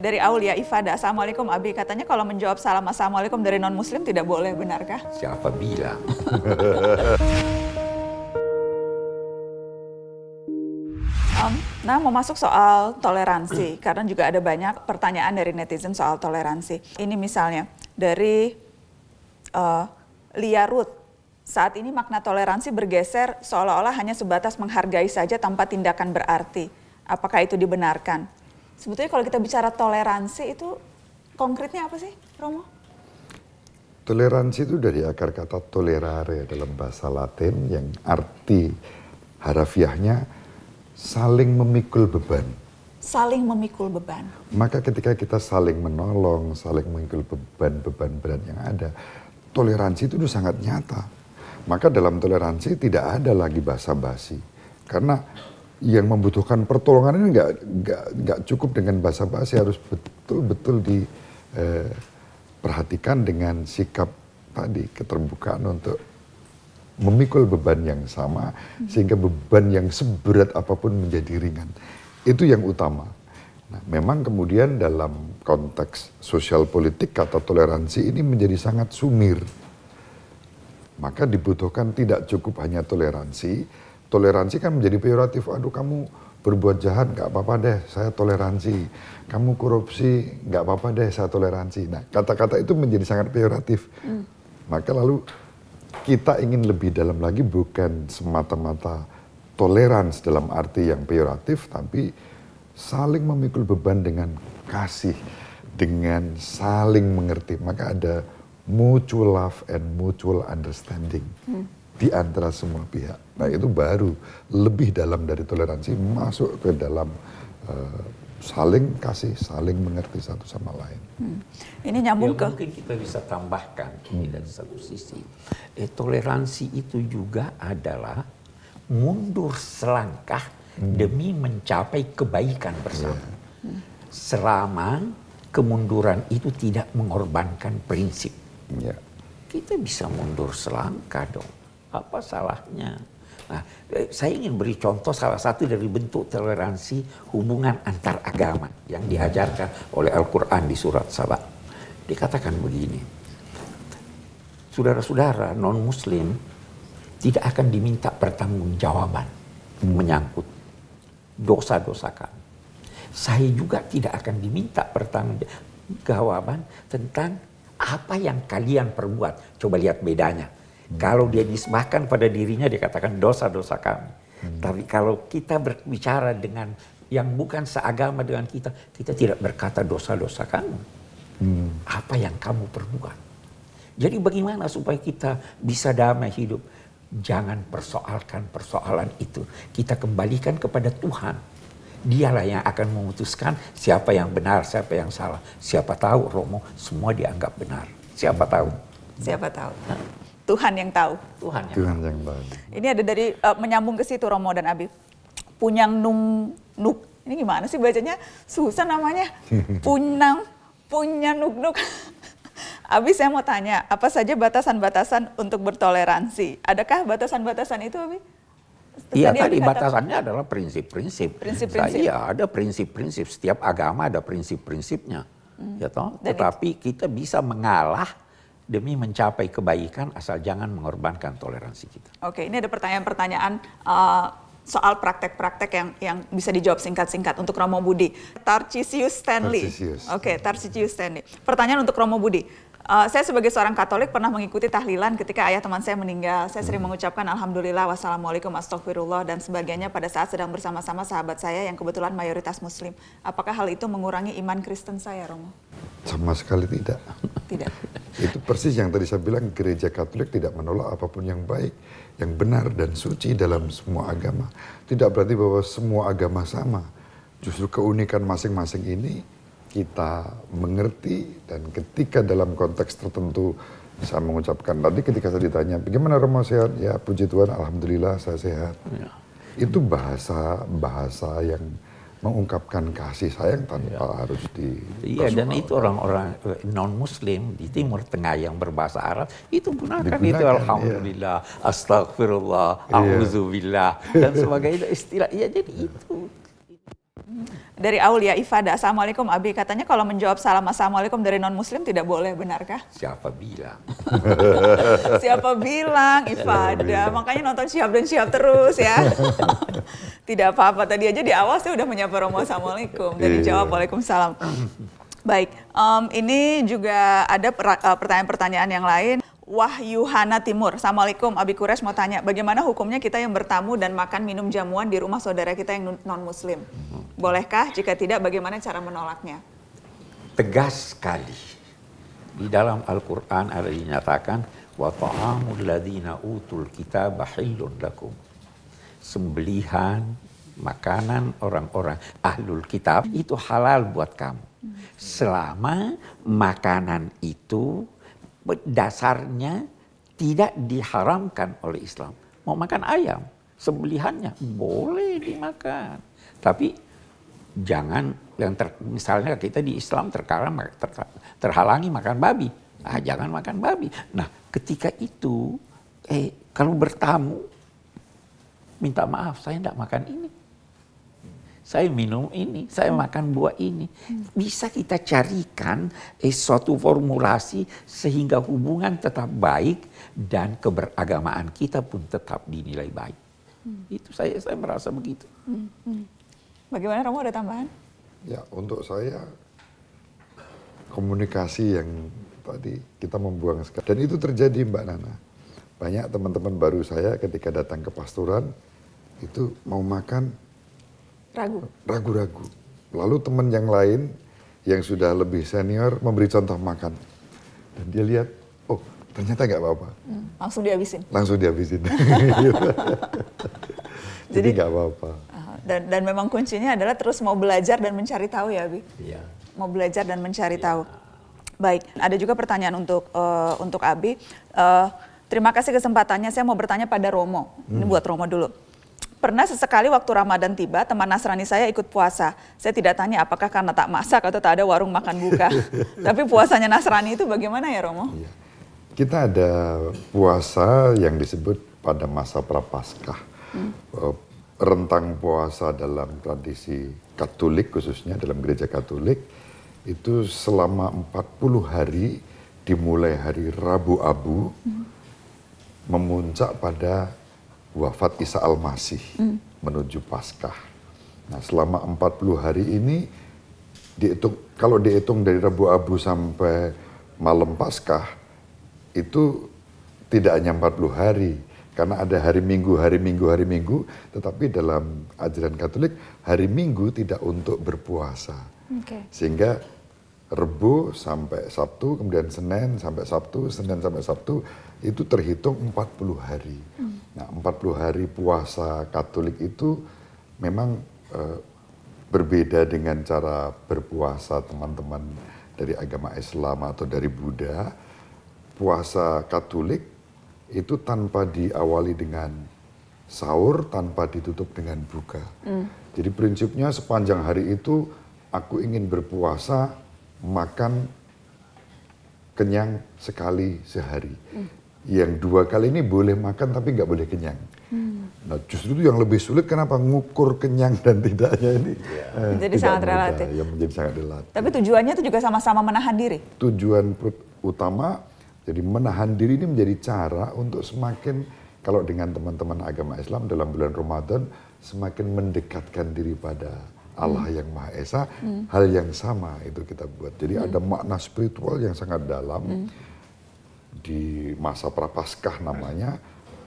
Dari Aulia Ifada, Assalamualaikum Abi. Katanya kalau menjawab salam Assalamualaikum dari non-muslim tidak boleh, benarkah? Siapa bilang? Um, nah, mau masuk soal toleransi, karena juga ada banyak pertanyaan dari netizen soal toleransi. Ini misalnya dari uh, Lia Ruth, saat ini makna toleransi bergeser seolah-olah hanya sebatas menghargai saja tanpa tindakan berarti. Apakah itu dibenarkan? Sebetulnya kalau kita bicara toleransi itu konkretnya apa sih, Romo? Toleransi itu dari akar kata tolerare dalam bahasa Latin yang arti harafiahnya saling memikul beban. Saling memikul beban. Maka ketika kita saling menolong, saling memikul beban-beban berat yang ada, toleransi itu sangat nyata. Maka dalam toleransi tidak ada lagi basa-basi. Karena yang membutuhkan pertolongan ini nggak nggak cukup dengan basa-basi harus betul-betul diperhatikan eh, dengan sikap tadi keterbukaan untuk memikul beban yang sama sehingga beban yang seberat apa pun menjadi ringan. Itu yang utama. Nah, memang kemudian dalam konteks sosial politik kata toleransi ini menjadi sangat sumir. Maka dibutuhkan tidak cukup hanya toleransi. Toleransi kan menjadi peyoratif. Aduh kamu berbuat jahat nggak apa-apa deh, saya toleransi. Kamu korupsi nggak apa-apa deh, saya toleransi. Nah kata-kata itu menjadi sangat peyoratif. Hmm. Maka lalu kita ingin lebih dalam lagi bukan semata-mata toleransi dalam arti yang peyoratif, tapi saling memikul beban dengan kasih, dengan saling mengerti. Maka ada mutual love and mutual understanding hmm. Di antara semua pihak. Nah itu baru lebih dalam dari toleransi masuk ke dalam uh, saling kasih, saling mengerti satu sama lain. Hmm. Ini nyambung ya, ke mungkin kita bisa tambahkan hmm. dari satu sisi, eh, toleransi itu juga adalah mundur selangkah hmm. demi mencapai kebaikan bersama. Yeah. Hmm. Selama kemunduran itu tidak mengorbankan prinsip. Yeah. Kita bisa mundur selangkah dong. Apa salahnya? Nah, eh, saya ingin beri contoh salah satu dari bentuk toleransi hubungan antar agama yang diajarkan oleh Al-Quran di surat Sabah. Dikatakan begini, saudara-saudara non-muslim tidak akan diminta pertanggungjawaban menyangkut dosa-dosa kami. Saya juga tidak akan diminta pertanggungjawaban tentang apa yang kalian perbuat. Coba lihat bedanya kalau dia disembahkan pada dirinya dikatakan dosa-dosa kami. Hmm. Tapi kalau kita berbicara dengan yang bukan seagama dengan kita, kita tidak berkata dosa-dosa kamu. Hmm. Apa yang kamu perbuat. Jadi bagaimana supaya kita bisa damai hidup? Jangan persoalkan persoalan itu. Kita kembalikan kepada Tuhan. Dialah yang akan memutuskan siapa yang benar, siapa yang salah. Siapa tahu Romo semua dianggap benar. Siapa tahu? Siapa tahu. Nah, Tuhan yang tahu. Tuhan yang, Tuhan yang tahu. Ini ada dari uh, menyambung ke situ Romo dan Abi. Punyang nung nuk. Ini gimana sih bacanya? Susah namanya. Punang punya nuk nuk. Abi saya mau tanya, apa saja batasan-batasan untuk bertoleransi? Adakah batasan-batasan itu, Abi? Iya tadi batasannya adalah prinsip-prinsip. Prinsip-prinsip. Iya ada prinsip-prinsip. Setiap agama ada prinsip-prinsipnya. Hmm. Ya toh. Tetapi kita bisa mengalah demi mencapai kebaikan asal jangan mengorbankan toleransi kita. Oke, ini ada pertanyaan-pertanyaan uh, soal praktek-praktek yang yang bisa dijawab singkat-singkat untuk Romo Budi. Tarcisius Stanley. Tarcisius. Oke, Tarcisius Stanley. Pertanyaan untuk Romo Budi. Uh, saya sebagai seorang Katolik pernah mengikuti tahlilan ketika ayah teman saya meninggal. Saya sering hmm. mengucapkan Alhamdulillah, Wassalamualaikum, Astagfirullah, dan sebagainya pada saat sedang bersama-sama sahabat saya yang kebetulan mayoritas Muslim. Apakah hal itu mengurangi iman Kristen saya, Romo? Sama sekali tidak. Tidak. Itu persis yang tadi saya bilang, gereja Katolik tidak menolak apa pun yang baik, yang benar dan suci dalam semua agama. Tidak berarti bahwa semua agama sama. Justru keunikan masing-masing ini kita mengerti dan ketika dalam konteks tertentu saya mengucapkan tadi ketika saya ditanya bagaimana Romo sehat ya puji Tuhan alhamdulillah saya sehat ya. itu bahasa bahasa yang mengungkapkan kasih sayang tanpa ya. harus di iya dan itu orang-orang eh, non muslim di timur tengah yang berbahasa Arab itu gunakan Digunakan, itu alhamdulillah ya. astagfirullah iya. auzubillah dan sebagainya istilah iya jadi itu dari Aulia Ifada. Assalamualaikum Abi. Katanya kalau menjawab salam Assalamualaikum dari non-muslim tidak boleh, benarkah? Siapa bilang? Siapa bilang Ifada? Makanya nonton siap dan siap terus ya. tidak apa-apa. Tadi aja di awal saya udah menyapa Romo Assalamualaikum. Dan dijawab Waalaikumsalam. Baik, um, ini juga ada uh, pertanyaan-pertanyaan yang lain. Wahyuhana Timur. Assalamualaikum, Abi Kures mau tanya, bagaimana hukumnya kita yang bertamu dan makan minum jamuan di rumah saudara kita yang non-muslim? Bolehkah? Jika tidak, bagaimana cara menolaknya? Tegas sekali. Di dalam Al-Quran ada dinyatakan, wa ta'amul ladina utul kitab bahilun lakum. Sembelihan, makanan orang-orang ahlul kitab itu halal buat kamu. Selama makanan itu dasarnya tidak diharamkan oleh Islam. Mau makan ayam, sembelihannya boleh dimakan. Tapi jangan yang ter, misalnya kita di Islam terkadang ter, terhalangi makan babi. Ah, jangan makan babi. Nah, ketika itu eh kalau bertamu minta maaf saya tidak makan ini saya minum ini, saya hmm. makan buah ini. Hmm. Bisa kita carikan eh, suatu formulasi sehingga hubungan tetap baik dan keberagamaan kita pun tetap dinilai baik. Hmm. Itu saya saya merasa begitu. Hmm. Hmm. Bagaimana Romo ada tambahan? Ya untuk saya komunikasi yang tadi kita membuang sekali dan itu terjadi Mbak Nana. Banyak teman-teman baru saya ketika datang ke pastoran itu mau makan Ragu. Ragu-ragu. Lalu teman yang lain yang sudah lebih senior memberi contoh makan. Dan dia lihat, oh ternyata nggak apa-apa. Hmm, langsung dihabisin? Langsung dihabisin. Jadi nggak apa-apa. Ah, dan, dan memang kuncinya adalah terus mau belajar dan mencari tahu ya, Abi? Iya. Mau belajar dan mencari ya. tahu. Baik, ada juga pertanyaan untuk uh, untuk Abi. Uh, terima kasih kesempatannya. Saya mau bertanya pada Romo. Hmm. Ini buat Romo dulu. Pernah sesekali waktu Ramadan tiba, teman Nasrani saya ikut puasa. Saya tidak tanya apakah karena tak masak atau tak ada warung makan buka. Tapi puasanya Nasrani itu bagaimana ya Romo? Iya. Kita ada puasa yang disebut pada masa Prapaskah. Hmm. Eh, rentang puasa dalam tradisi Katolik khususnya dalam gereja Katolik itu selama 40 hari dimulai hari Rabu Abu hmm. Memuncak pada wafat Isa Al-Masih hmm. menuju Paskah. Nah, selama 40 hari ini dihitung kalau dihitung dari Rabu Abu sampai malam Paskah itu tidak hanya 40 hari karena ada hari Minggu, hari Minggu, hari Minggu, tetapi dalam ajaran Katolik hari Minggu tidak untuk berpuasa. Okay. Sehingga Rebu sampai Sabtu, kemudian Senin sampai Sabtu, Senin sampai Sabtu itu terhitung 40 hari. Hmm. Nah, 40 hari puasa Katolik itu memang uh, berbeda dengan cara berpuasa teman-teman dari agama Islam atau dari Buddha. Puasa Katolik itu tanpa diawali dengan sahur, tanpa ditutup dengan buka. Hmm. Jadi prinsipnya sepanjang hari itu aku ingin berpuasa, makan kenyang sekali sehari. Hmm yang dua kali ini boleh makan tapi nggak boleh kenyang. Hmm. Nah justru itu yang lebih sulit kenapa ngukur kenyang dan tidaknya ini ya. eh, menjadi sangat mudah, relatif. Yang menjadi sangat relatif. Tapi tujuannya itu juga sama-sama menahan diri. Tujuan utama jadi menahan diri ini menjadi cara untuk semakin kalau dengan teman-teman agama Islam dalam bulan Ramadan semakin mendekatkan diri pada Allah hmm. yang Maha Esa, hmm. hal yang sama itu kita buat. Jadi hmm. ada makna spiritual yang sangat dalam. Hmm di masa prapaskah namanya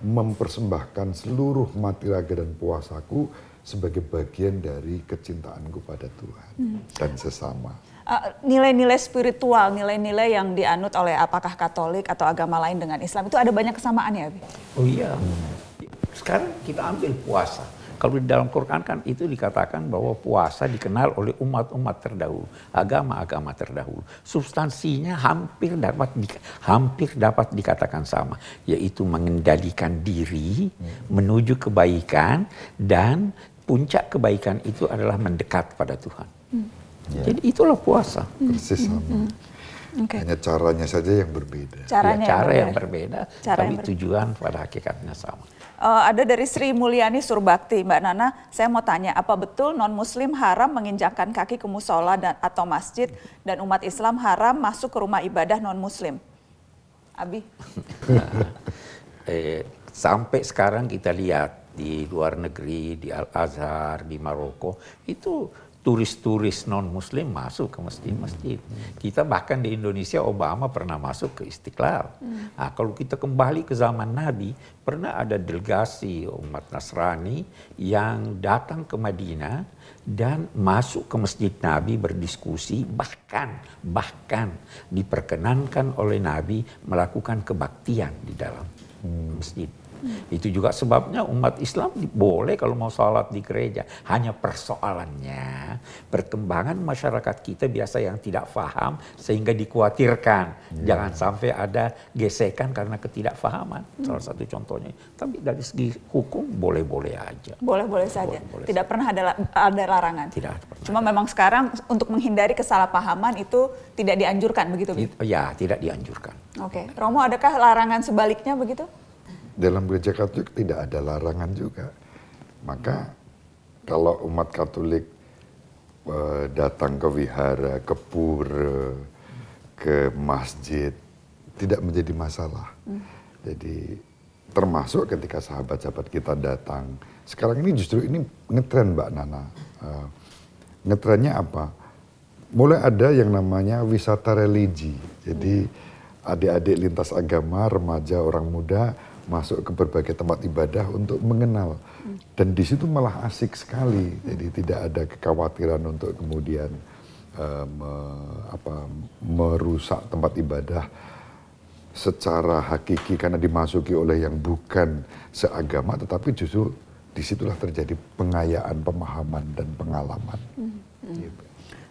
mempersembahkan seluruh mati raga dan puasaku sebagai bagian dari kecintaanku pada Tuhan hmm. dan sesama. Uh, nilai-nilai uh, spiritual, nilai-nilai yang dianut oleh apakah Katolik atau agama lain dengan Islam itu ada banyak kesamaan ya, Oh iya. Hmm. Sekarang kita ambil puasa kalau di dalam Quran kan itu dikatakan bahwa puasa dikenal oleh umat-umat terdahulu, agama-agama terdahulu. Substansinya hampir dapat di, hampir dapat dikatakan sama, yaitu mengendalikan diri menuju kebaikan dan puncak kebaikan itu adalah mendekat pada Tuhan. Hmm. Ya. Jadi itulah puasa. Persis sama. Hmm. Okay. Hanya caranya saja yang berbeda. Caranya ya, cara yang berbeda, yang berbeda cara tapi yang tujuan pada hakikatnya sama. uh, ada dari Sri Mulyani Surbakti. Mbak Nana, saya mau tanya, apa betul non-muslim haram menginjakkan kaki ke musola dan atau masjid dan umat Islam haram masuk ke rumah ibadah non-muslim? Abi? eh, sampai sekarang kita lihat di luar negeri, di Al-Azhar, di Maroko, itu turis-turis non-muslim masuk ke masjid-masjid. Kita bahkan di Indonesia Obama pernah masuk ke Istiqlal. Hmm. Nah, kalau kita kembali ke zaman Nabi, pernah ada delegasi umat Nasrani yang datang ke Madinah dan masuk ke masjid Nabi berdiskusi bahkan bahkan diperkenankan oleh Nabi melakukan kebaktian di dalam hmm. masjid. Hmm. Itu juga sebabnya umat Islam boleh kalau mau sholat di gereja. Hanya persoalannya perkembangan masyarakat kita biasa yang tidak paham sehingga dikhawatirkan. Hmm. Jangan sampai ada gesekan karena ketidakfahaman. Hmm. Salah satu contohnya. Tapi dari segi hukum boleh-boleh aja. Boleh-boleh saja. Boleh, boleh tidak saja. pernah ada, ada larangan. Tidak pernah. Cuma memang sekarang untuk menghindari kesalahpahaman itu tidak dianjurkan begitu? Ya, tidak dianjurkan. Oke. Romo adakah larangan sebaliknya begitu? Dalam gereja Katolik tidak ada larangan juga. Maka kalau umat Katolik uh, datang ke wihara, ke pura, ke masjid, tidak menjadi masalah. Hmm. Jadi termasuk ketika sahabat-sahabat kita datang. Sekarang ini justru ini ngetren Mbak Nana. Uh, ngetrennya apa? Mulai ada yang namanya wisata religi. Jadi adik-adik lintas agama, remaja, orang muda masuk ke berbagai tempat ibadah untuk mengenal dan di situ malah asik sekali jadi tidak ada kekhawatiran untuk kemudian uh, me, apa, merusak tempat ibadah secara hakiki karena dimasuki oleh yang bukan seagama tetapi justru di situlah terjadi pengayaan pemahaman dan pengalaman hmm. Hmm. Gitu.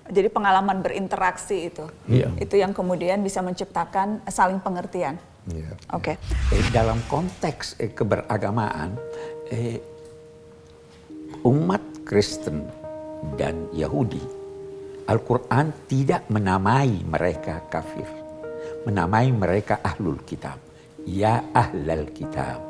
Jadi pengalaman berinteraksi itu, yeah. itu yang kemudian bisa menciptakan saling pengertian. Yeah. Oke. Okay. Eh, dalam konteks eh, keberagamaan, eh, umat Kristen dan Yahudi, Al-Quran tidak menamai mereka kafir, menamai mereka ahlul kitab. Ya ahlal kitab.